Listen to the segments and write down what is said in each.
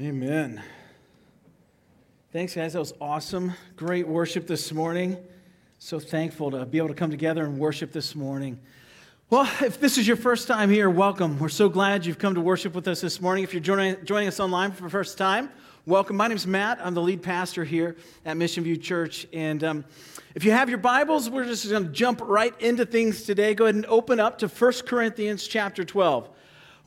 Amen. Thanks, guys. That was awesome. Great worship this morning. So thankful to be able to come together and worship this morning. Well, if this is your first time here, welcome. We're so glad you've come to worship with us this morning. If you're joining, joining us online for the first time, welcome. My name is Matt. I'm the lead pastor here at Mission View Church. And um, if you have your Bibles, we're just going to jump right into things today. Go ahead and open up to 1 Corinthians chapter 12.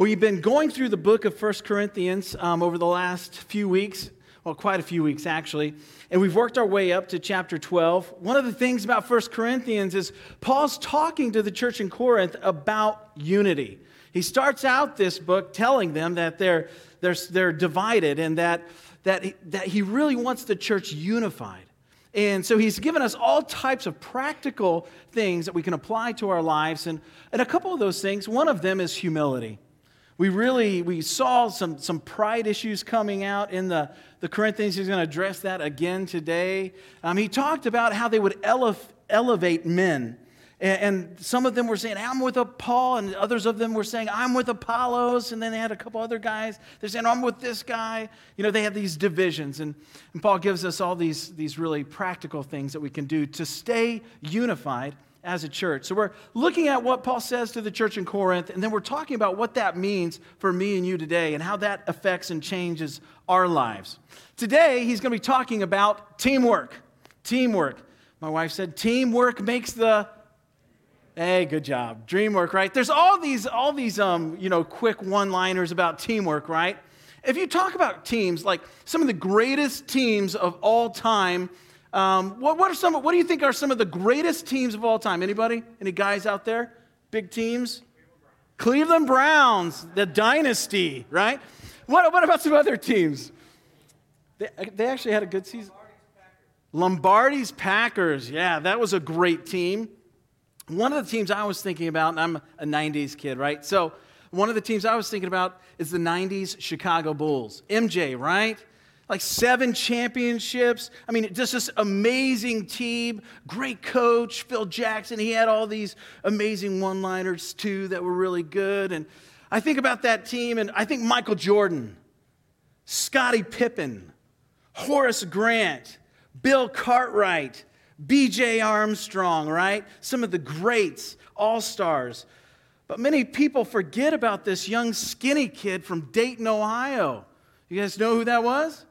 We've been going through the book of First Corinthians um, over the last few weeks, well, quite a few weeks actually, and we've worked our way up to chapter 12. One of the things about First Corinthians is Paul's talking to the church in Corinth about unity. He starts out this book telling them that they're, they're, they're divided and that, that, he, that he really wants the church unified. And so he's given us all types of practical things that we can apply to our lives. And, and a couple of those things, one of them is humility we really we saw some, some pride issues coming out in the, the corinthians. He's going to address that again today. Um, he talked about how they would ele- elevate men. And, and, some of them were saying i'm with paul and others of them were saying i'm with apollos and then they had a couple other guys. They're saying i'm with this guy. You know they have these divisions and, and paul gives us all these, these really practical things that we can do to stay unified as a church. So we're looking at what Paul says to the church in Corinth, and then we're talking about what that means for me and you today and how that affects and changes our lives. Today, he's going to be talking about teamwork. Teamwork. My wife said, teamwork makes the Hey, good job. Dreamwork, right? There's all these, all these, um, you know, quick one-liners about teamwork, right? If you talk about teams, like some of the greatest teams of all time um, what, what, are some, what do you think are some of the greatest teams of all time? Anybody? Any guys out there? Big teams? Cleveland Browns, the dynasty, right? What, what about some other teams? They, they actually had a good season. Lombardi's Packers, yeah, that was a great team. One of the teams I was thinking about, and I'm a 90s kid, right? So one of the teams I was thinking about is the 90s Chicago Bulls. MJ, right? Like seven championships. I mean, just this amazing team, great coach, Phil Jackson. He had all these amazing one liners too that were really good. And I think about that team, and I think Michael Jordan, Scottie Pippen, Horace Grant, Bill Cartwright, BJ Armstrong, right? Some of the greats, all stars. But many people forget about this young skinny kid from Dayton, Ohio. You guys know who that was?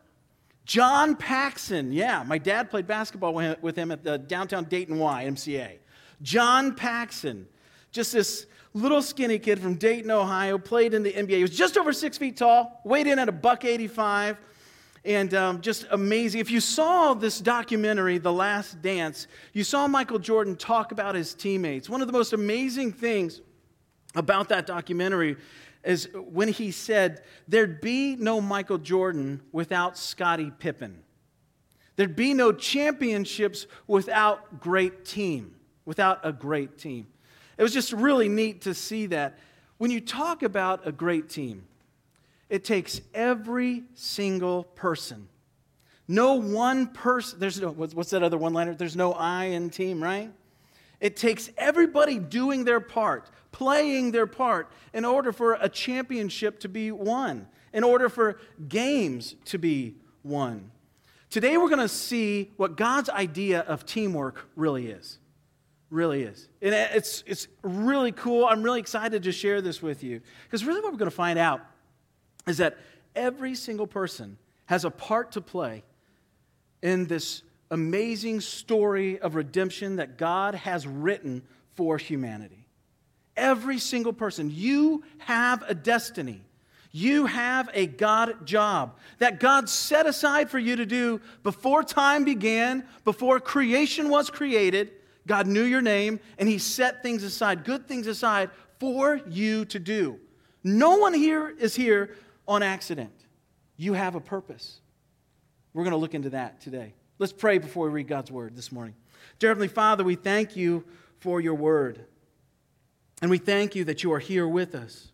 John Paxson, yeah, my dad played basketball with him at the downtown Dayton YMCA. John Paxson, just this little skinny kid from Dayton, Ohio, played in the NBA. He was just over six feet tall, weighed in at a buck 85, and um, just amazing. If you saw this documentary, The Last Dance, you saw Michael Jordan talk about his teammates. One of the most amazing things about that documentary is when he said, There'd be no Michael Jordan without Scottie Pippen. There'd be no championships without great team, without a great team. It was just really neat to see that. When you talk about a great team, it takes every single person. No one person, there's no, what's that other one liner? There's no I in team, right? It takes everybody doing their part, playing their part, in order for a championship to be won, in order for games to be won. Today, we're going to see what God's idea of teamwork really is. Really is. And it's, it's really cool. I'm really excited to share this with you. Because really, what we're going to find out is that every single person has a part to play in this amazing story of redemption that God has written for humanity. Every single person, you have a destiny. You have a God job that God set aside for you to do before time began, before creation was created. God knew your name and He set things aside, good things aside for you to do. No one here is here on accident. You have a purpose. We're going to look into that today. Let's pray before we read God's word this morning. Dear Heavenly Father, we thank you for your word. And we thank you that you are here with us.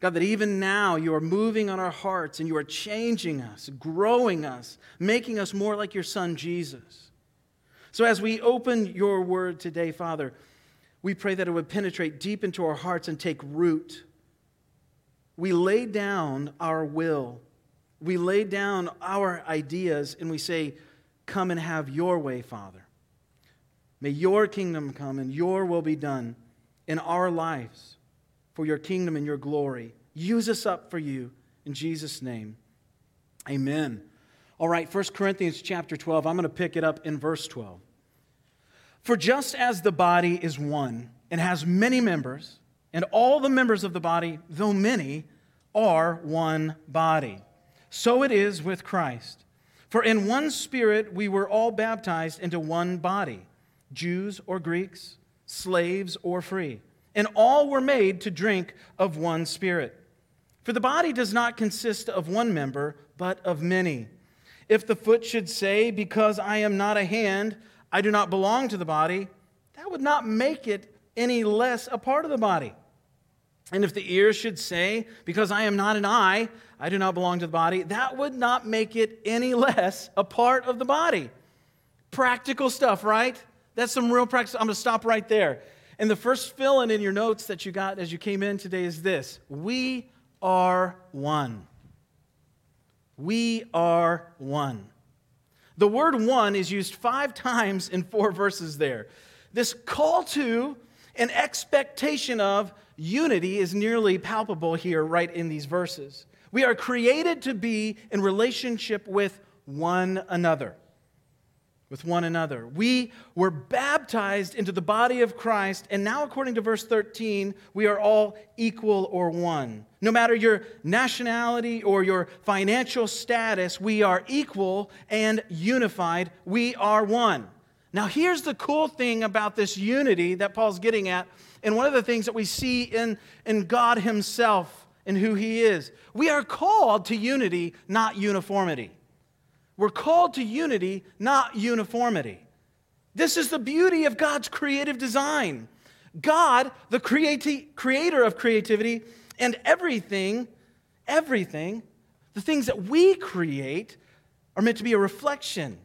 God, that even now you are moving on our hearts and you are changing us, growing us, making us more like your Son, Jesus. So as we open your word today, Father, we pray that it would penetrate deep into our hearts and take root. We lay down our will we lay down our ideas and we say, Come and have your way, Father. May your kingdom come and your will be done in our lives for your kingdom and your glory. Use us up for you in Jesus' name. Amen. All right, 1 Corinthians chapter 12. I'm going to pick it up in verse 12. For just as the body is one and has many members, and all the members of the body, though many, are one body, so it is with Christ. For in one spirit we were all baptized into one body Jews or Greeks, slaves or free, and all were made to drink of one spirit. For the body does not consist of one member, but of many. If the foot should say, Because I am not a hand, I do not belong to the body, that would not make it any less a part of the body. And if the ear should say, Because I am not an eye, I do not belong to the body, that would not make it any less a part of the body. Practical stuff, right? That's some real practice. I'm going to stop right there. And the first fill in in your notes that you got as you came in today is this We are one. We are one. The word one is used five times in four verses there. This call to an expectation of unity is nearly palpable here, right in these verses. We are created to be in relationship with one another. With one another. We were baptized into the body of Christ, and now, according to verse 13, we are all equal or one. No matter your nationality or your financial status, we are equal and unified. We are one. Now, here's the cool thing about this unity that Paul's getting at, and one of the things that we see in, in God Himself and who He is. We are called to unity, not uniformity. We're called to unity, not uniformity. This is the beauty of God's creative design. God, the creati- creator of creativity, and everything, everything, the things that we create are meant to be a reflection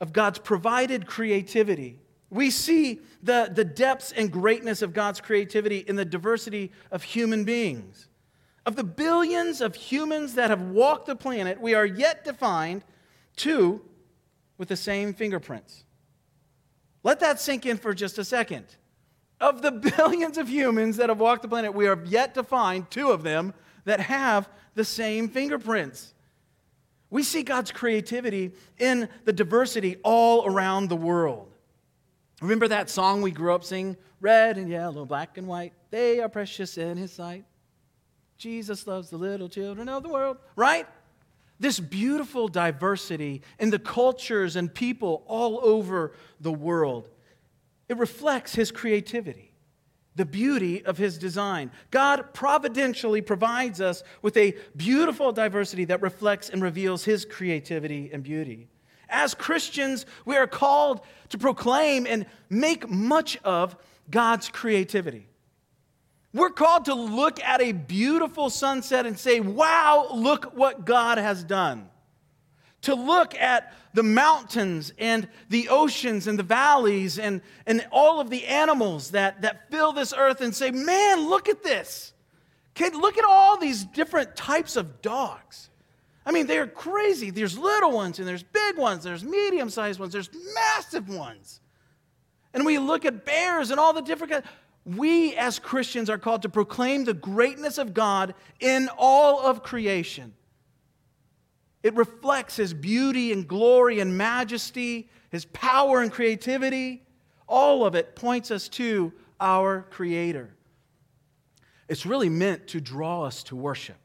of God's provided creativity. We see the, the depths and greatness of God's creativity in the diversity of human beings. Of the billions of humans that have walked the planet, we are yet to find two with the same fingerprints. Let that sink in for just a second. Of the billions of humans that have walked the planet, we are yet to find two of them that have the same fingerprints. We see God's creativity in the diversity all around the world. Remember that song we grew up singing? Red and yellow, black and white, they are precious in His sight. Jesus loves the little children of the world, right? This beautiful diversity in the cultures and people all over the world. It reflects His creativity the beauty of his design. God providentially provides us with a beautiful diversity that reflects and reveals his creativity and beauty. As Christians, we are called to proclaim and make much of God's creativity. We're called to look at a beautiful sunset and say, Wow, look what God has done to look at the mountains and the oceans and the valleys and, and all of the animals that, that fill this earth and say, man, look at this. Look at all these different types of dogs. I mean, they're crazy. There's little ones and there's big ones, there's medium sized ones, there's massive ones. And we look at bears and all the different We as Christians are called to proclaim the greatness of God in all of creation. It reflects his beauty and glory and majesty, his power and creativity. All of it points us to our Creator. It's really meant to draw us to worship.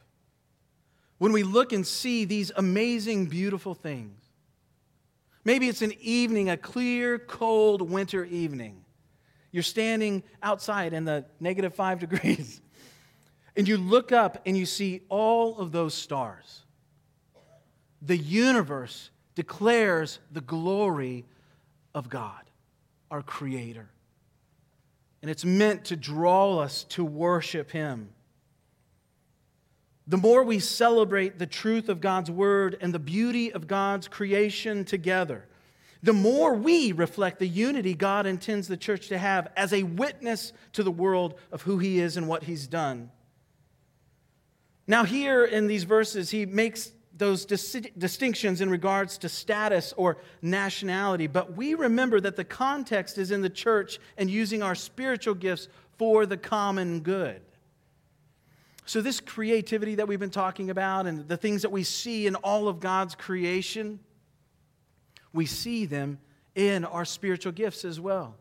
When we look and see these amazing, beautiful things, maybe it's an evening, a clear, cold winter evening. You're standing outside in the negative five degrees, and you look up and you see all of those stars the universe declares the glory of God, our Creator. And it's meant to draw us to worship Him. The more we celebrate the truth of God's Word and the beauty of God's creation together, the more we reflect the unity God intends the church to have as a witness to the world of who He is and what He's done. Now, here in these verses, He makes those dis- distinctions in regards to status or nationality, but we remember that the context is in the church and using our spiritual gifts for the common good. So, this creativity that we've been talking about and the things that we see in all of God's creation, we see them in our spiritual gifts as well.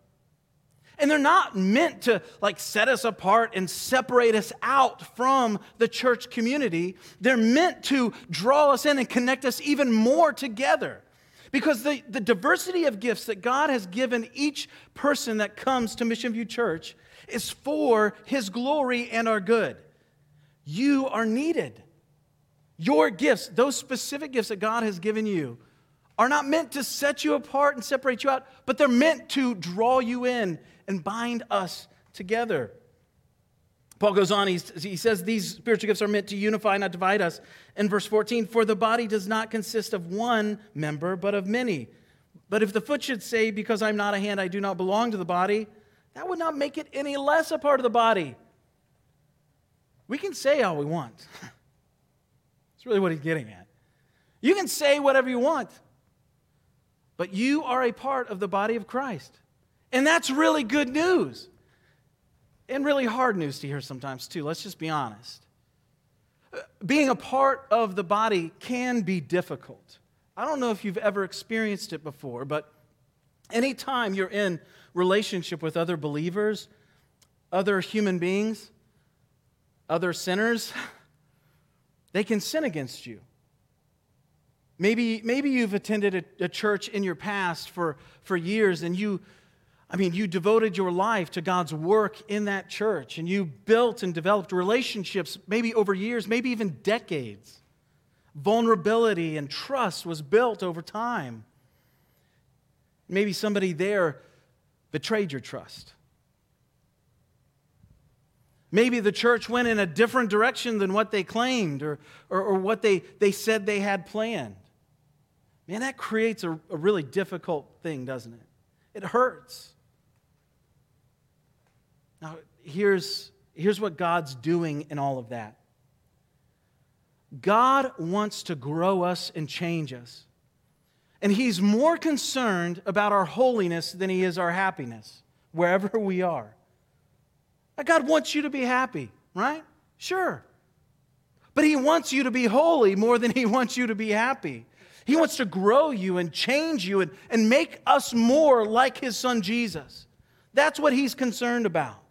And they're not meant to like set us apart and separate us out from the church community. They're meant to draw us in and connect us even more together. Because the, the diversity of gifts that God has given each person that comes to Mission View Church is for His glory and our good. You are needed. Your gifts, those specific gifts that God has given you, are not meant to set you apart and separate you out, but they're meant to draw you in and bind us together. Paul goes on, he says these spiritual gifts are meant to unify, not divide us. In verse 14, for the body does not consist of one member, but of many. But if the foot should say, Because I'm not a hand, I do not belong to the body, that would not make it any less a part of the body. We can say all we want. That's really what he's getting at. You can say whatever you want, but you are a part of the body of Christ. And that's really good news. And really hard news to hear sometimes, too. Let's just be honest. Being a part of the body can be difficult. I don't know if you've ever experienced it before, but anytime you're in relationship with other believers, other human beings, other sinners, they can sin against you. Maybe, maybe you've attended a, a church in your past for, for years and you, I mean, you devoted your life to God's work in that church and you built and developed relationships, maybe over years, maybe even decades. Vulnerability and trust was built over time. Maybe somebody there betrayed your trust. Maybe the church went in a different direction than what they claimed or, or, or what they, they said they had planned. Man, that creates a, a really difficult thing, doesn't it? It hurts. Now, here's, here's what God's doing in all of that God wants to grow us and change us. And He's more concerned about our holiness than He is our happiness, wherever we are. God wants you to be happy, right? Sure. But He wants you to be holy more than He wants you to be happy. He wants to grow you and change you and, and make us more like His Son Jesus. That's what He's concerned about.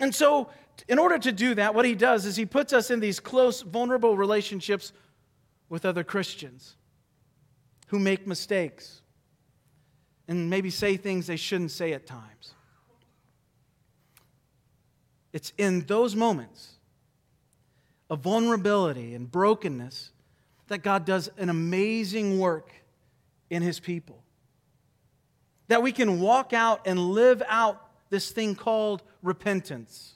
And so, in order to do that, what he does is he puts us in these close, vulnerable relationships with other Christians who make mistakes and maybe say things they shouldn't say at times. It's in those moments of vulnerability and brokenness that God does an amazing work in his people. That we can walk out and live out this thing called repentance,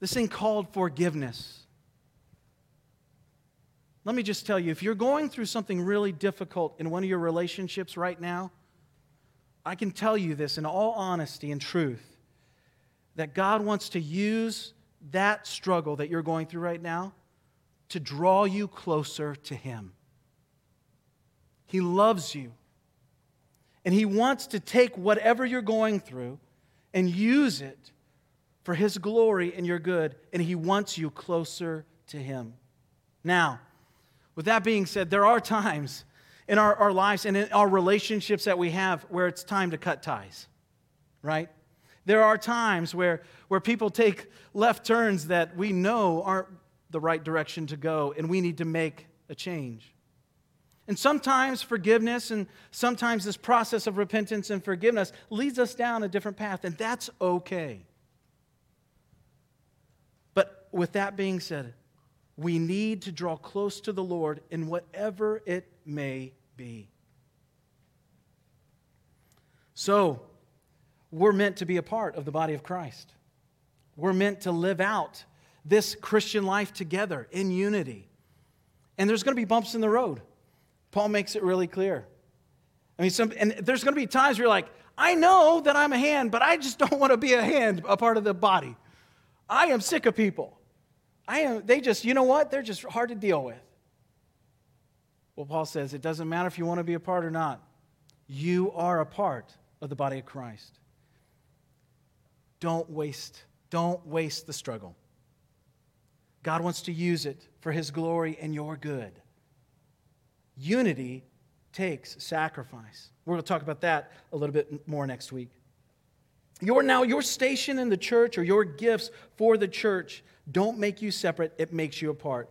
this thing called forgiveness. Let me just tell you if you're going through something really difficult in one of your relationships right now, I can tell you this in all honesty and truth that God wants to use that struggle that you're going through right now to draw you closer to Him. He loves you. And He wants to take whatever you're going through and use it for His glory and your good, and He wants you closer to Him. Now, with that being said, there are times in our, our lives and in our relationships that we have where it's time to cut ties, right? There are times where, where people take left turns that we know aren't the right direction to go, and we need to make a change. And sometimes forgiveness and sometimes this process of repentance and forgiveness leads us down a different path, and that's okay. But with that being said, we need to draw close to the Lord in whatever it may be. So, we're meant to be a part of the body of Christ. We're meant to live out this Christian life together in unity. And there's going to be bumps in the road. Paul makes it really clear. I mean, some, and there's going to be times where you're like, I know that I'm a hand, but I just don't want to be a hand, a part of the body. I am sick of people. I am, they just, you know what? They're just hard to deal with. Well, Paul says it doesn't matter if you want to be a part or not. You are a part of the body of Christ. Don't waste, don't waste the struggle. God wants to use it for his glory and your good. Unity takes sacrifice. We're going to talk about that a little bit more next week. Your now your station in the church or your gifts for the church don't make you separate, it makes you apart.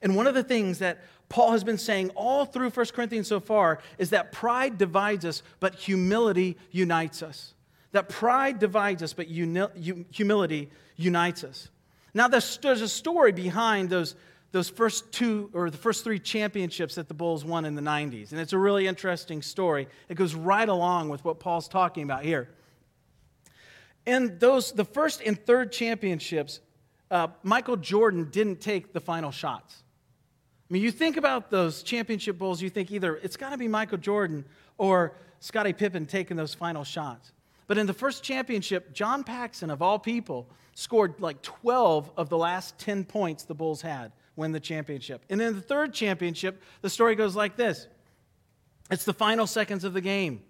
And one of the things that Paul has been saying all through 1 Corinthians so far is that pride divides us, but humility unites us. That pride divides us, but humility unites us. Now, there's, a story behind those, those first two or the first three championships that the Bulls won in the 90s. And it's a really interesting story. It goes right along with what Paul's talking about here. In those, the first and third championships, uh, Michael Jordan didn't take the final shots. I mean, you think about those championship bowls, you think either it's got to be Michael Jordan or Scottie Pippen taking those final shots. But in the first championship, John Paxson, of all people, scored like 12 of the last 10 points the Bulls had win the championship. And in the third championship, the story goes like this it's the final seconds of the game.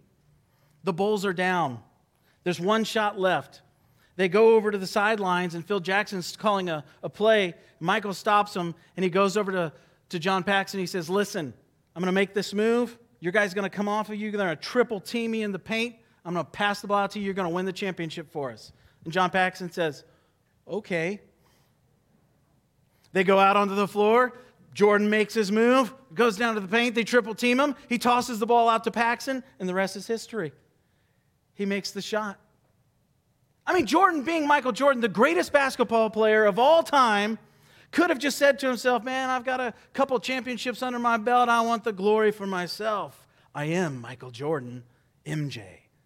The Bulls are down. There's one shot left. They go over to the sidelines, and Phil Jackson's calling a, a play. Michael stops him, and he goes over to, to John Paxson. He says, Listen, I'm going to make this move. Your guy's going to come off of you. They're going to triple team me in the paint. I'm going to pass the ball out to you. You're going to win the championship for us. And John Paxson says, Okay. They go out onto the floor. Jordan makes his move, goes down to the paint. They triple team him. He tosses the ball out to Paxson, and the rest is history he makes the shot. I mean, Jordan, being Michael Jordan, the greatest basketball player of all time, could have just said to himself, Man, I've got a couple championships under my belt. I want the glory for myself. I am Michael Jordan, MJ.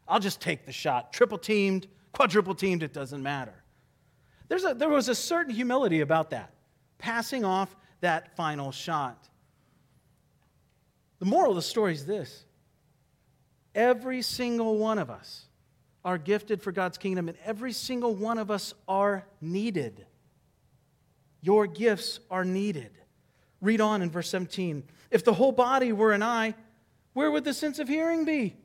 I'll just take the shot. Triple teamed, quadruple teamed, it doesn't matter. There's a, there was a certain humility about that, passing off that final shot. The moral of the story is this Every single one of us are gifted for God's kingdom, and every single one of us are needed. Your gifts are needed. Read on in verse 17. If the whole body were an eye, where would the sense of hearing be?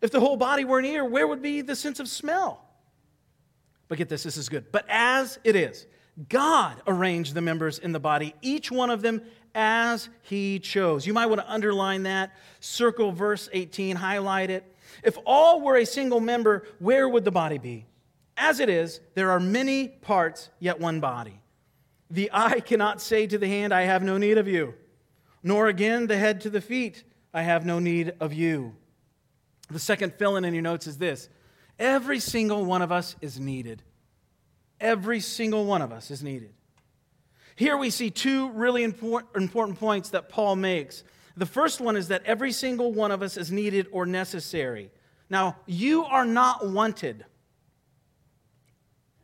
If the whole body were an ear, where would be the sense of smell? But get this, this is good. But as it is, God arranged the members in the body, each one of them as he chose. You might want to underline that, circle verse 18, highlight it. If all were a single member, where would the body be? As it is, there are many parts, yet one body. The eye cannot say to the hand, I have no need of you, nor again the head to the feet, I have no need of you. The second fill in in your notes is this every single one of us is needed. Every single one of us is needed. Here we see two really important points that Paul makes. The first one is that every single one of us is needed or necessary. Now, you are not wanted.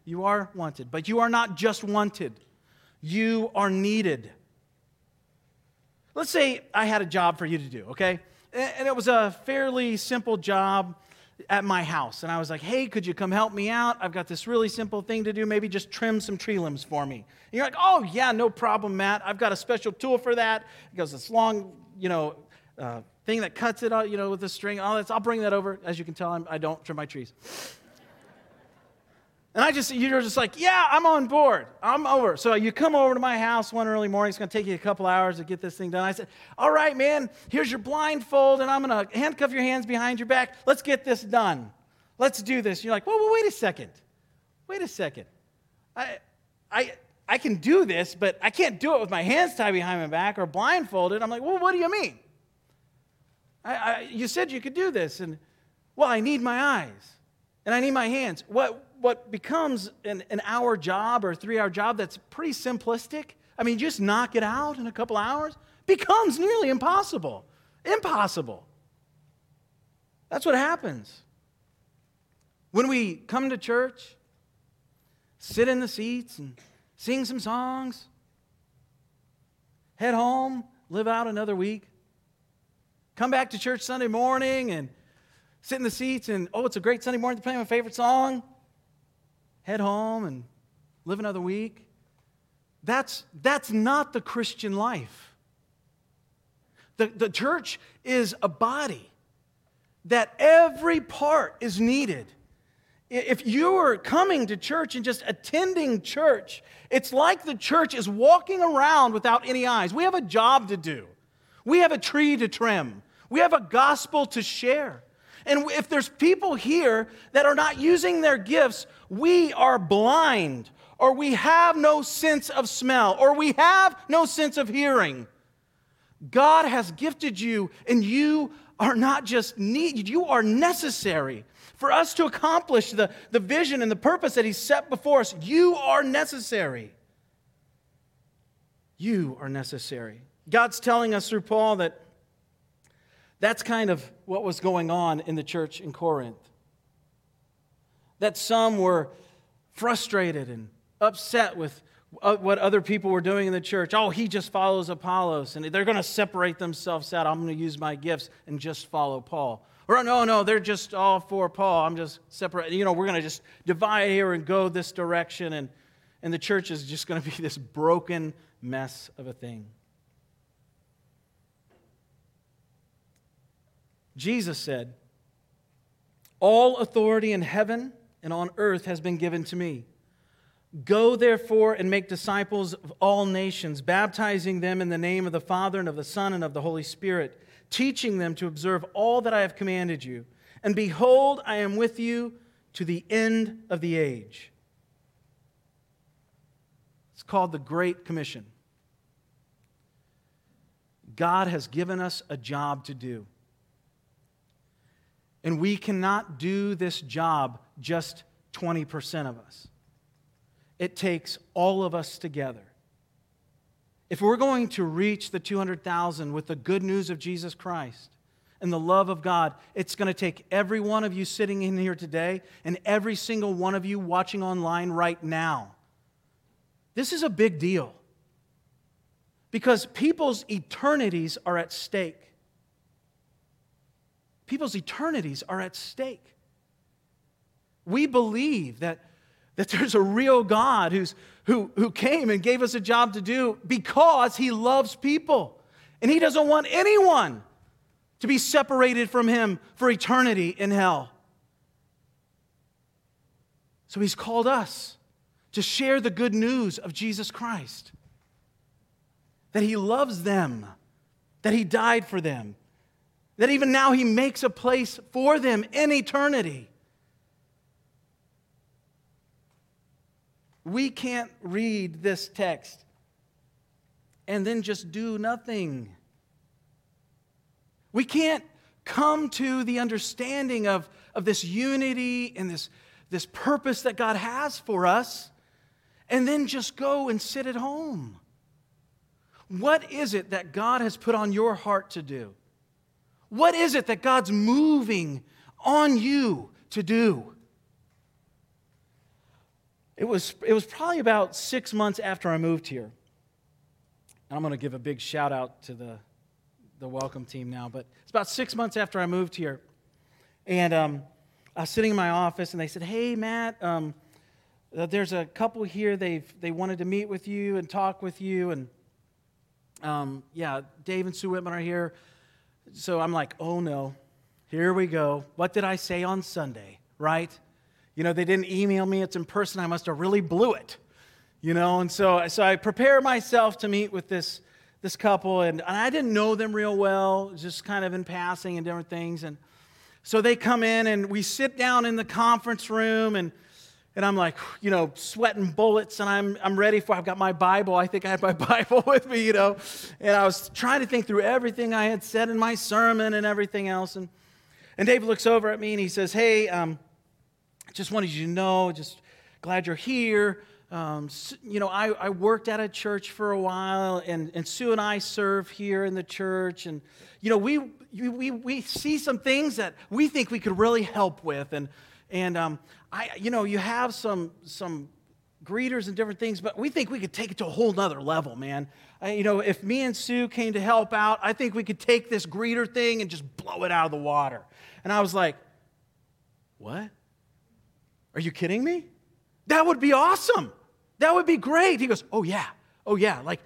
You are wanted, but you are not just wanted, you are needed. Let's say I had a job for you to do, okay? And it was a fairly simple job at my house. And I was like, hey, could you come help me out? I've got this really simple thing to do. Maybe just trim some tree limbs for me. And you're like, oh, yeah, no problem, Matt. I've got a special tool for that. It goes this long, you know, uh, thing that cuts it, all, you know, with a string. All that. I'll bring that over. As you can tell, I'm, I do not trim my trees. And I just, you're just like, yeah, I'm on board. I'm over. So you come over to my house one early morning. It's going to take you a couple hours to get this thing done. I said, all right, man, here's your blindfold, and I'm going to handcuff your hands behind your back. Let's get this done. Let's do this. You're like, whoa, well wait a second. Wait a second. I, I, I can do this, but I can't do it with my hands tied behind my back or blindfolded. I'm like, well, what do you mean? I, I, you said you could do this. And, well, I need my eyes and I need my hands. What, what becomes an, an hour job or a three hour job that's pretty simplistic, I mean, just knock it out in a couple hours, becomes nearly impossible. Impossible. That's what happens. When we come to church, sit in the seats and sing some songs, head home, live out another week, come back to church Sunday morning and sit in the seats and, oh, it's a great Sunday morning to play my favorite song head home and live another week. That's, that's not the Christian life. The, the church is a body that every part is needed. If you are coming to church and just attending church, it's like the church is walking around without any eyes. We have a job to do, we have a tree to trim, we have a gospel to share. And if there's people here that are not using their gifts, we are blind, or we have no sense of smell, or we have no sense of hearing. God has gifted you, and you are not just needed, you are necessary. For us to accomplish the, the vision and the purpose that He's set before us, you are necessary. You are necessary. God's telling us through Paul that that's kind of what was going on in the church in Corinth. That some were frustrated and upset with uh, what other people were doing in the church. Oh, he just follows Apollos, and they're going to separate themselves out. I'm going to use my gifts and just follow Paul. Or no, no, they're just all for Paul. I'm just separate. You know, we're going to just divide here and go this direction, and, and the church is just going to be this broken mess of a thing. Jesus said, All authority in heaven and on earth has been given to me. Go therefore and make disciples of all nations, baptizing them in the name of the Father and of the Son and of the Holy Spirit, teaching them to observe all that I have commanded you. And behold, I am with you to the end of the age. It's called the Great Commission. God has given us a job to do. And we cannot do this job just 20% of us. It takes all of us together. If we're going to reach the 200,000 with the good news of Jesus Christ and the love of God, it's going to take every one of you sitting in here today and every single one of you watching online right now. This is a big deal because people's eternities are at stake. People's eternities are at stake. We believe that that there's a real God who's, who, who came and gave us a job to do because he loves people. And he doesn't want anyone to be separated from him for eternity in hell. So he's called us to share the good news of Jesus Christ that he loves them, that he died for them, that even now he makes a place for them in eternity. We can't read this text and then just do nothing. We can't come to the understanding of, of this unity and this, this purpose that God has for us and then just go and sit at home. What is it that God has put on your heart to do? What is it that God's moving on you to do? It was, it was probably about six months after I moved here. And I'm going to give a big shout out to the, the welcome team now, but it's about six months after I moved here. And um, I was sitting in my office, and they said, Hey, Matt, um, uh, there's a couple here. They've, they wanted to meet with you and talk with you. And um, yeah, Dave and Sue Whitman are here. So I'm like, Oh, no. Here we go. What did I say on Sunday, right? You know, they didn't email me, it's in person. I must have really blew it. You know, and so, so I prepare myself to meet with this, this couple, and, and I didn't know them real well, just kind of in passing and different things. And so they come in, and we sit down in the conference room, and and I'm like, you know, sweating bullets, and I'm, I'm ready for, I've got my Bible. I think I had my Bible with me, you know. And I was trying to think through everything I had said in my sermon and everything else. And, and Dave looks over at me and he says, Hey, um, just wanted you to know, just glad you're here. Um, you know, I, I worked at a church for a while, and, and Sue and I serve here in the church. And, you know, we, we, we see some things that we think we could really help with. And, and um, I, you know, you have some, some greeters and different things, but we think we could take it to a whole nother level, man. I, you know, if me and Sue came to help out, I think we could take this greeter thing and just blow it out of the water. And I was like, what? Are you kidding me? That would be awesome. That would be great. He goes, Oh, yeah. Oh, yeah. Like,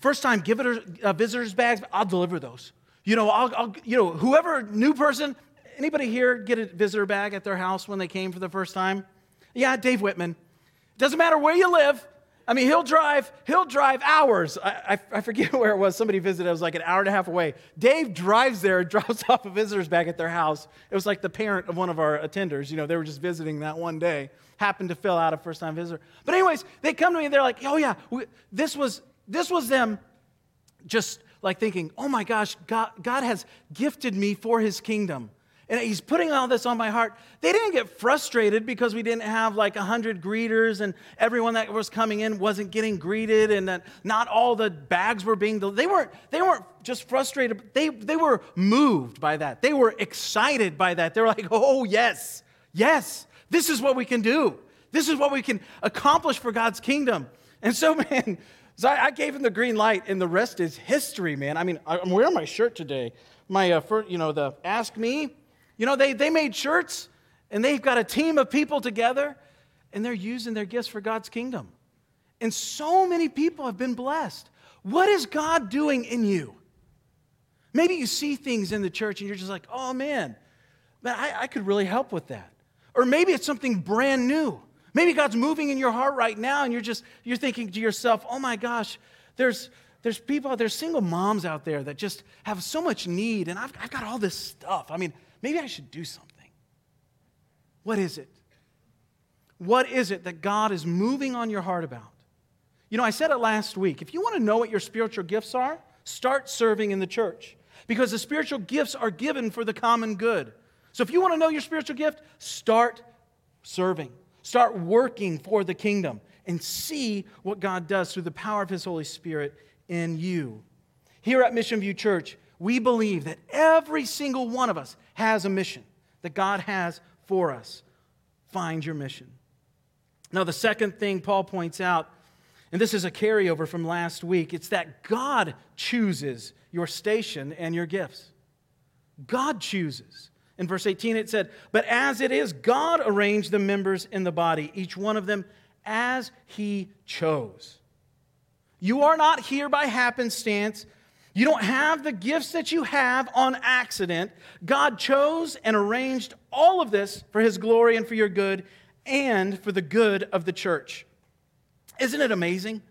first time give it uh, visitors bags, I'll deliver those. You know, I'll, I'll, you know, whoever, new person, anybody here get a visitor bag at their house when they came for the first time? Yeah, Dave Whitman. Doesn't matter where you live. I mean, he'll drive, he'll drive hours. I, I, I, forget where it was. Somebody visited. It was like an hour and a half away. Dave drives there, drops off a visitor's bag at their house. It was like the parent of one of our attenders. You know, they were just visiting that one day. Happened to fill out a first-time visitor. But anyways, they come to me and they're like, "Oh yeah, we, this was this was them, just like thinking, oh my gosh, God, God has gifted me for His kingdom." And he's putting all this on my heart. They didn't get frustrated because we didn't have like 100 greeters and everyone that was coming in wasn't getting greeted and that not all the bags were being they weren't they weren't just frustrated they they were moved by that. They were excited by that. They were like, "Oh, yes. Yes. This is what we can do. This is what we can accomplish for God's kingdom." And so man, so I, gave him the green light, and the rest is history, man. I mean, I'm wearing my shirt today. My, uh, for, you know, the Ask Me you know, they, they made shirts and they've got a team of people together and they're using their gifts for God's kingdom. And so many people have been blessed. What is God doing in you? Maybe you see things in the church and you're just like, oh man, man I, I could really help with that. Or maybe it's something brand new. Maybe God's moving in your heart right now and you're just you're thinking to yourself, oh my gosh, there's there's people, there's single moms out there that just have so much need, and I've, I've got all this stuff. I mean, maybe I should do something. What is it? What is it that God is moving on your heart about? You know, I said it last week. If you want to know what your spiritual gifts are, start serving in the church because the spiritual gifts are given for the common good. So if you want to know your spiritual gift, start serving, start working for the kingdom, and see what God does through the power of His Holy Spirit in you. Here at Mission View Church, we believe that every single one of us has a mission that God has for us. Find your mission. Now, the second thing Paul points out, and this is a carryover from last week, it's that God chooses your station and your gifts. God chooses. In verse 18, it said, But as it is, God arranged the members in the body, each one of them as he chose. You are not here by happenstance you don't have the gifts that you have on accident. God chose and arranged all of this for His glory and for your good and for the good of the church. Isn't it amazing?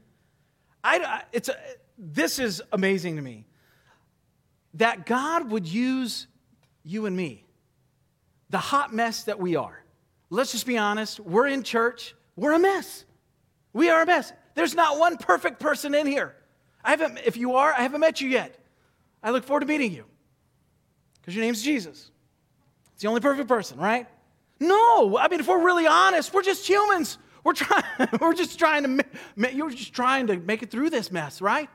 I, it's a, this is amazing to me that God would use you and me, the hot mess that we are. Let's just be honest. We're in church, we're a mess. We are a mess. There's not one perfect person in here. I haven't, if you are, I haven't met you yet. I look forward to meeting you because your name's Jesus. It's the only perfect person, right? No, I mean, if we're really honest, we're just humans. We're trying, we're just trying to, you're just trying to make it through this mess, right?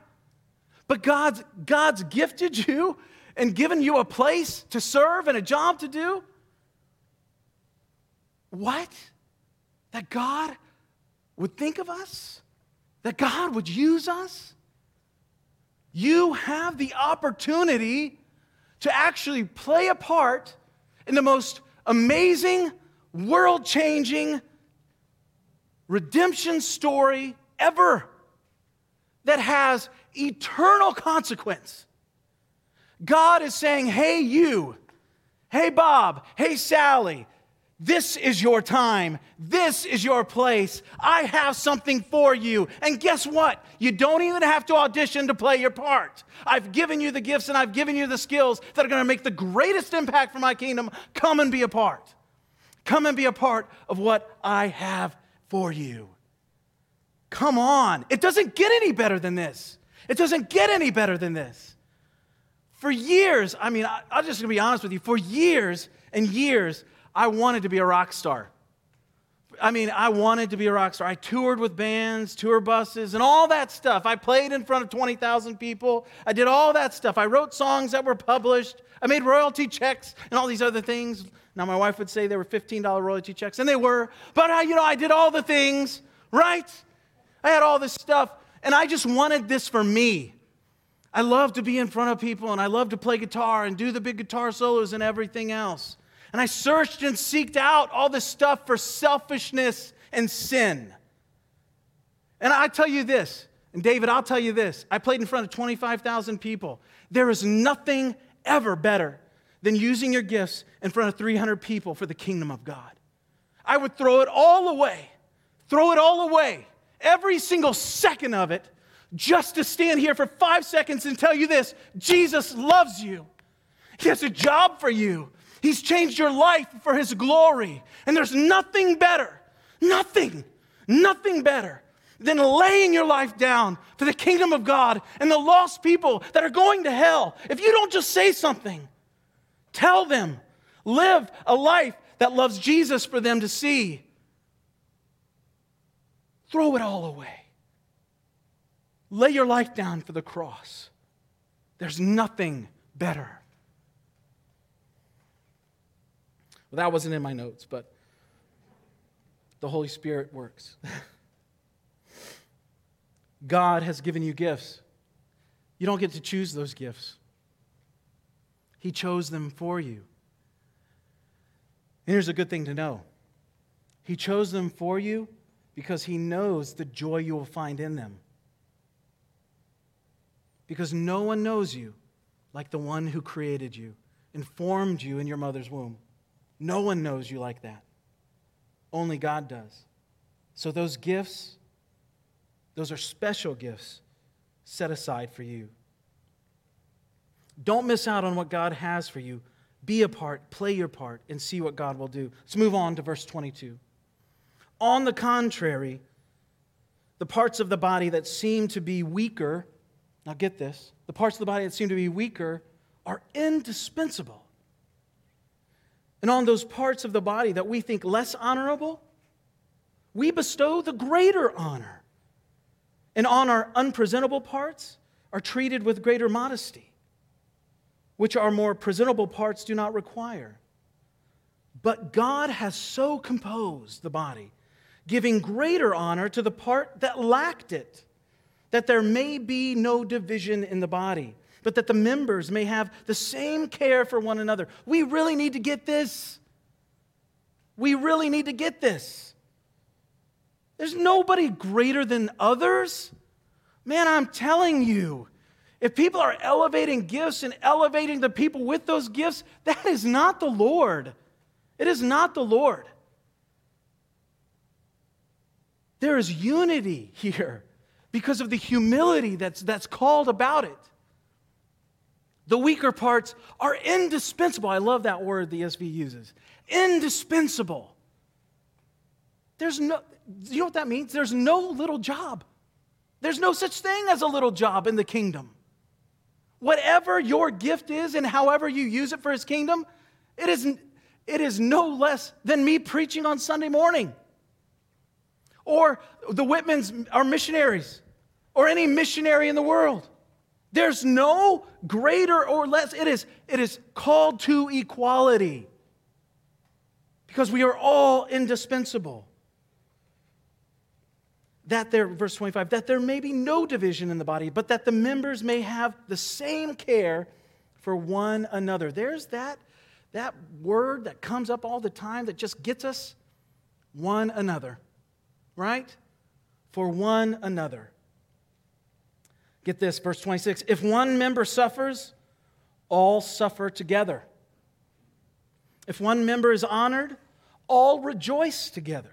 But God's, God's gifted you and given you a place to serve and a job to do. What? That God would think of us? That God would use us? You have the opportunity to actually play a part in the most amazing, world changing redemption story ever that has eternal consequence. God is saying, Hey, you, hey, Bob, hey, Sally, this is your time. This is your place. I have something for you. And guess what? You don't even have to audition to play your part. I've given you the gifts and I've given you the skills that are going to make the greatest impact for my kingdom. Come and be a part. Come and be a part of what I have for you. Come on. It doesn't get any better than this. It doesn't get any better than this. For years, I mean, I'm just going to be honest with you, for years and years, I wanted to be a rock star. I mean, I wanted to be a rock star. I toured with bands, tour buses, and all that stuff. I played in front of 20,000 people. I did all that stuff. I wrote songs that were published. I made royalty checks and all these other things. Now, my wife would say they were $15 royalty checks, and they were. But, I, you know, I did all the things, right? I had all this stuff, and I just wanted this for me. I love to be in front of people, and I love to play guitar and do the big guitar solos and everything else. And I searched and seeked out all this stuff for selfishness and sin. And I tell you this, and David, I'll tell you this I played in front of 25,000 people. There is nothing ever better than using your gifts in front of 300 people for the kingdom of God. I would throw it all away, throw it all away, every single second of it, just to stand here for five seconds and tell you this Jesus loves you. He has a job for you. He's changed your life for His glory. And there's nothing better, nothing, nothing better than laying your life down for the kingdom of God and the lost people that are going to hell. If you don't just say something, tell them, live a life that loves Jesus for them to see. Throw it all away. Lay your life down for the cross. There's nothing better. Well, that wasn't in my notes, but the Holy Spirit works. God has given you gifts. You don't get to choose those gifts, He chose them for you. And here's a good thing to know He chose them for you because He knows the joy you will find in them. Because no one knows you like the one who created you and formed you in your mother's womb. No one knows you like that. Only God does. So those gifts, those are special gifts set aside for you. Don't miss out on what God has for you. Be a part, play your part, and see what God will do. Let's move on to verse 22. On the contrary, the parts of the body that seem to be weaker, now get this, the parts of the body that seem to be weaker are indispensable. And on those parts of the body that we think less honorable, we bestow the greater honor. And on our unpresentable parts are treated with greater modesty, which our more presentable parts do not require. But God has so composed the body, giving greater honor to the part that lacked it, that there may be no division in the body but that the members may have the same care for one another. We really need to get this. We really need to get this. There's nobody greater than others. Man, I'm telling you, if people are elevating gifts and elevating the people with those gifts, that is not the Lord. It is not the Lord. There is unity here because of the humility that's, that's called about it. The weaker parts are indispensable. I love that word the ESV uses. Indispensable. There's no, you know what that means? There's no little job. There's no such thing as a little job in the kingdom. Whatever your gift is and however you use it for his kingdom, it is, it is no less than me preaching on Sunday morning. Or the Whitmans are missionaries, or any missionary in the world. There's no greater or less. It is, it is called to equality because we are all indispensable. That there, verse 25, that there may be no division in the body, but that the members may have the same care for one another. There's that, that word that comes up all the time that just gets us one another, right? For one another. Get this, verse 26. If one member suffers, all suffer together. If one member is honored, all rejoice together.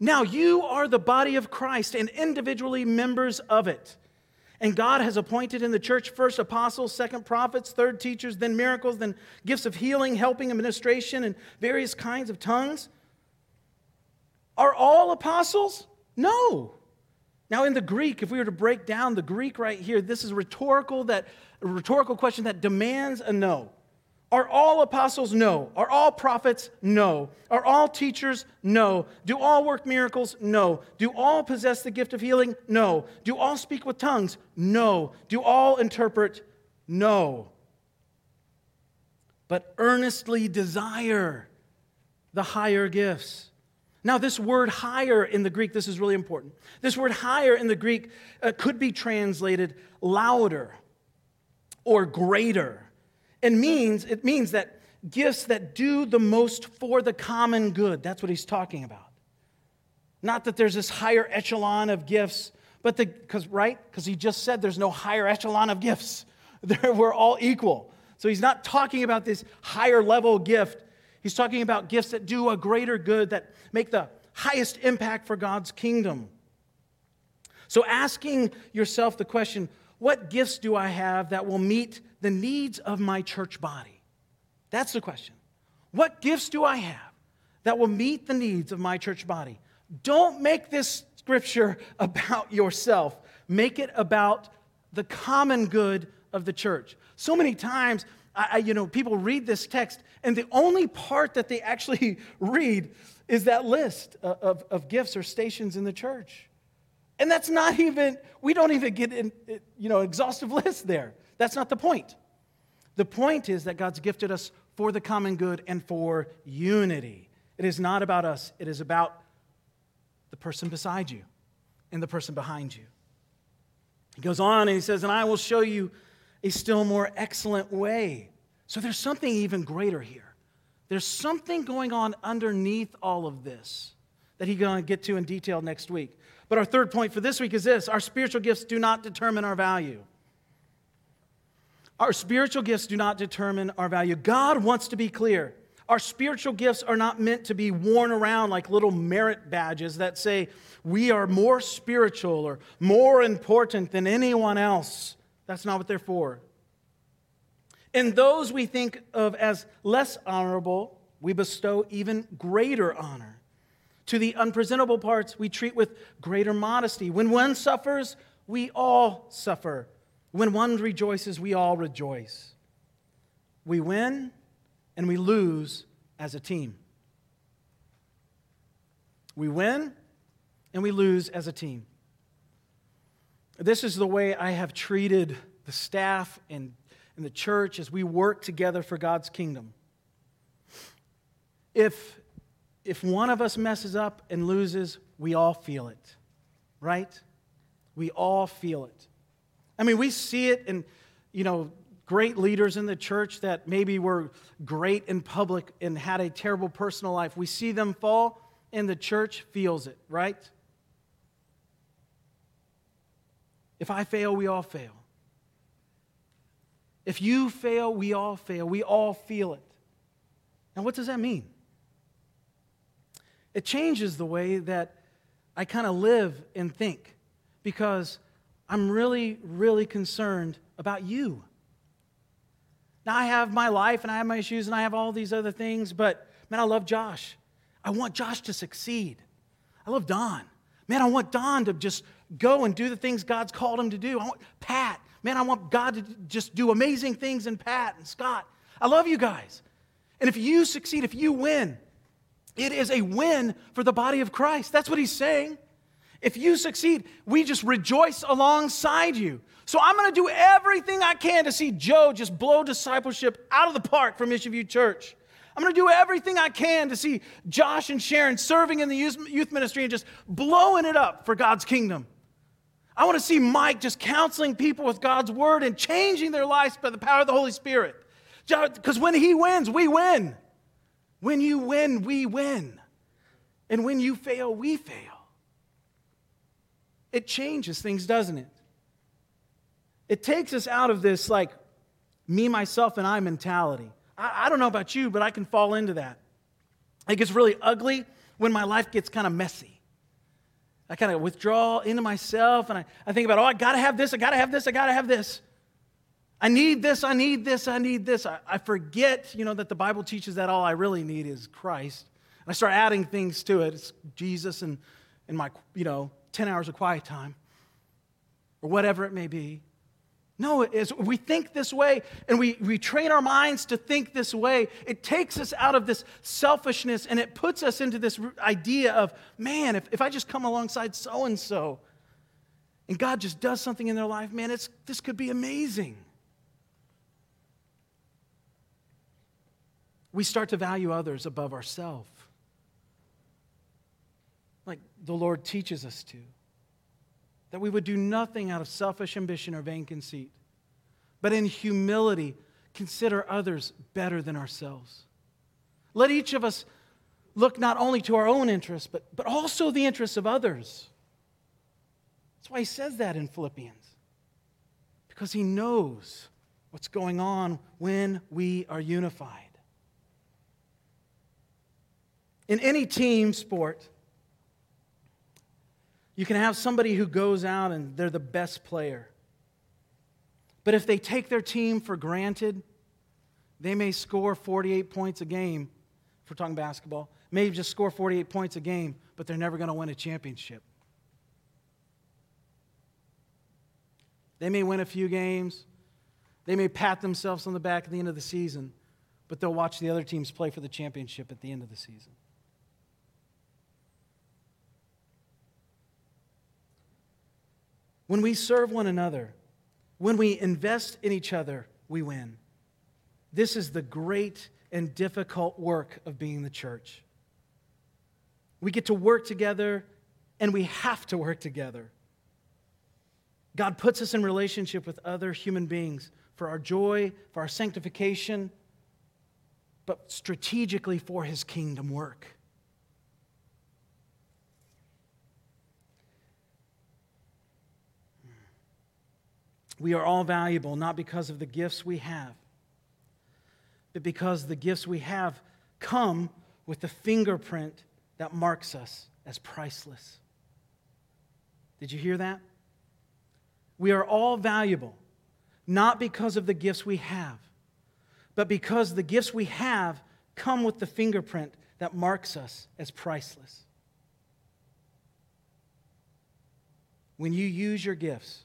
Now you are the body of Christ and individually members of it. And God has appointed in the church first apostles, second prophets, third teachers, then miracles, then gifts of healing, helping, administration, and various kinds of tongues. Are all apostles? No. Now, in the Greek, if we were to break down the Greek right here, this is rhetorical that a rhetorical question that demands a no. Are all apostles? No. Are all prophets? No. Are all teachers? No. Do all work miracles? No. Do all possess the gift of healing? No. Do all speak with tongues? No. Do all interpret? No. But earnestly desire the higher gifts. Now, this word higher in the Greek, this is really important. This word higher in the Greek uh, could be translated louder or greater. And means, it means that gifts that do the most for the common good. That's what he's talking about. Not that there's this higher echelon of gifts, but the, because, right? Because he just said there's no higher echelon of gifts. We're all equal. So he's not talking about this higher level gift. He's talking about gifts that do a greater good, that make the highest impact for God's kingdom. So asking yourself the question, what gifts do I have that will meet the needs of my church body? That's the question. What gifts do I have that will meet the needs of my church body? Don't make this scripture about yourself, make it about the common good of the church. So many times, I, you know, people read this text, and the only part that they actually read is that list of, of, of gifts or stations in the church. And that's not even, we don't even get an you know, exhaustive list there. That's not the point. The point is that God's gifted us for the common good and for unity. It is not about us, it is about the person beside you and the person behind you. He goes on and he says, And I will show you a still more excellent way. So there's something even greater here. There's something going on underneath all of this that he's going to get to in detail next week. But our third point for this week is this our spiritual gifts do not determine our value. Our spiritual gifts do not determine our value. God wants to be clear. Our spiritual gifts are not meant to be worn around like little merit badges that say we are more spiritual or more important than anyone else. That's not what they're for. In those we think of as less honorable, we bestow even greater honor. To the unpresentable parts, we treat with greater modesty. When one suffers, we all suffer. When one rejoices, we all rejoice. We win and we lose as a team. We win and we lose as a team. This is the way I have treated the staff and, and the church as we work together for God's kingdom. If, if one of us messes up and loses, we all feel it, right? We all feel it. I mean, we see it in, you know, great leaders in the church that maybe were great in public and had a terrible personal life. We see them fall, and the church feels it, right? If I fail, we all fail. If you fail, we all fail. We all feel it. Now, what does that mean? It changes the way that I kind of live and think because I'm really, really concerned about you. Now, I have my life and I have my issues and I have all these other things, but man, I love Josh. I want Josh to succeed. I love Don. Man, I want Don to just go and do the things God's called him to do. I want Pat. Man, I want God to just do amazing things in Pat and Scott. I love you guys. And if you succeed, if you win, it is a win for the body of Christ. That's what he's saying. If you succeed, we just rejoice alongside you. So I'm going to do everything I can to see Joe just blow discipleship out of the park from Mission View Church. I'm going to do everything I can to see Josh and Sharon serving in the youth ministry and just blowing it up for God's kingdom. I want to see Mike just counseling people with God's word and changing their lives by the power of the Holy Spirit. Because when he wins, we win. When you win, we win. And when you fail, we fail. It changes things, doesn't it? It takes us out of this, like, me, myself, and I mentality. I, I don't know about you, but I can fall into that. It gets really ugly when my life gets kind of messy. I kind of withdraw into myself and I, I think about, oh, I got to have this, I got to have this, I got to have this. I need this, I need this, I need this. I, I, forget, you know, that the Bible teaches that all I really need is Christ. And I start adding things to it. It's Jesus and, and my, you know, 10 hours of quiet time or whatever it may be. No, as we think this way and we, we train our minds to think this way, it takes us out of this selfishness and it puts us into this idea of, man, if, if I just come alongside so and so and God just does something in their life, man, it's, this could be amazing. We start to value others above ourselves, like the Lord teaches us to that we would do nothing out of selfish ambition or vain conceit, but in humility consider others better than ourselves. Let each of us look not only to our own interests, but, but also the interests of others. That's why he says that in Philippians, because he knows what's going on when we are unified. In any team sport, you can have somebody who goes out and they're the best player. But if they take their team for granted, they may score 48 points a game, if we're talking basketball, may just score 48 points a game, but they're never going to win a championship. They may win a few games, they may pat themselves on the back at the end of the season, but they'll watch the other teams play for the championship at the end of the season. When we serve one another, when we invest in each other, we win. This is the great and difficult work of being the church. We get to work together, and we have to work together. God puts us in relationship with other human beings for our joy, for our sanctification, but strategically for his kingdom work. We are all valuable not because of the gifts we have, but because the gifts we have come with the fingerprint that marks us as priceless. Did you hear that? We are all valuable not because of the gifts we have, but because the gifts we have come with the fingerprint that marks us as priceless. When you use your gifts,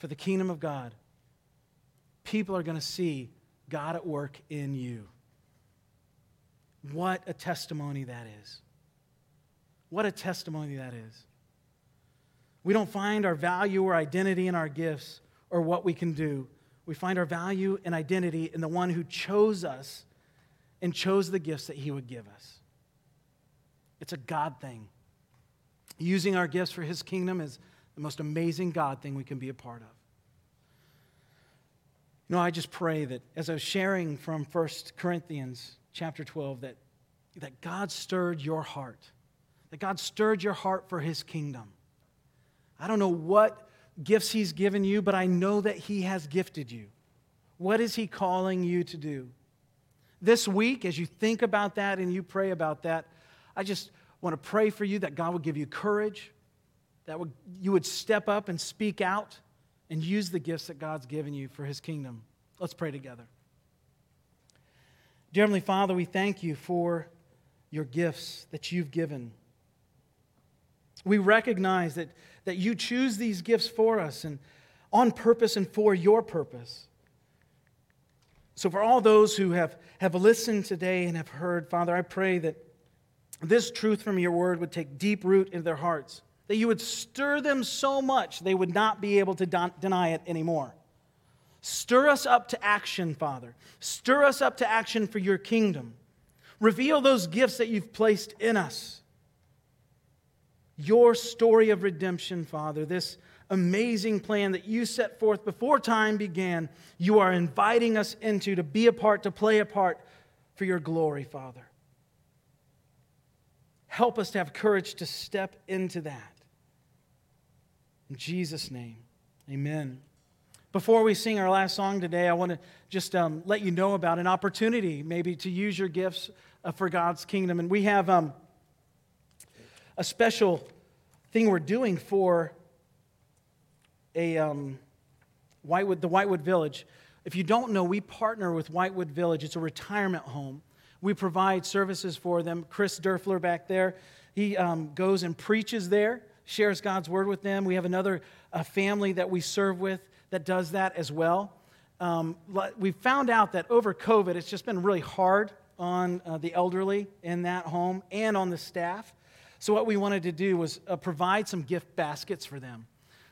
for the kingdom of God, people are going to see God at work in you. What a testimony that is. What a testimony that is. We don't find our value or identity in our gifts or what we can do. We find our value and identity in the one who chose us and chose the gifts that he would give us. It's a God thing. Using our gifts for his kingdom is the most amazing God thing we can be a part of. You know, I just pray that as I was sharing from 1 Corinthians chapter 12, that, that God stirred your heart, that God stirred your heart for his kingdom. I don't know what gifts he's given you, but I know that he has gifted you. What is he calling you to do? This week, as you think about that and you pray about that, I just want to pray for you that God will give you courage, that would, you would step up and speak out and use the gifts that God's given you for his kingdom. Let's pray together. Dear Heavenly Father, we thank you for your gifts that you've given. We recognize that, that you choose these gifts for us and on purpose and for your purpose. So, for all those who have, have listened today and have heard, Father, I pray that this truth from your word would take deep root in their hearts that you would stir them so much they would not be able to don- deny it anymore. Stir us up to action, Father. Stir us up to action for your kingdom. Reveal those gifts that you've placed in us. Your story of redemption, Father, this amazing plan that you set forth before time began, you are inviting us into to be a part, to play a part for your glory, Father. Help us to have courage to step into that. In Jesus' name, amen. Before we sing our last song today, I want to just um, let you know about an opportunity maybe to use your gifts uh, for God's kingdom. And we have um, a special thing we're doing for a um, Whitewood, the Whitewood Village. If you don't know, we partner with Whitewood Village. It's a retirement home. We provide services for them. Chris Durfler back there, he um, goes and preaches there shares God's word with them. We have another family that we serve with that does that as well. Um, we found out that over COVID, it's just been really hard on uh, the elderly in that home and on the staff. So, what we wanted to do was uh, provide some gift baskets for them.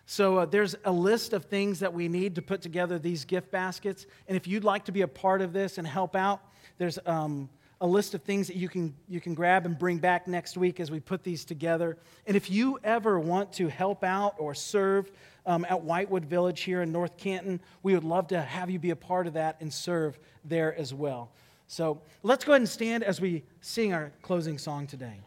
So, uh, there's a list of things that we need to put together these gift baskets. And if you'd like to be a part of this and help out, there's um, a list of things that you can, you can grab and bring back next week as we put these together. And if you ever want to help out or serve um, at Whitewood Village here in North Canton, we would love to have you be a part of that and serve there as well. So let's go ahead and stand as we sing our closing song today.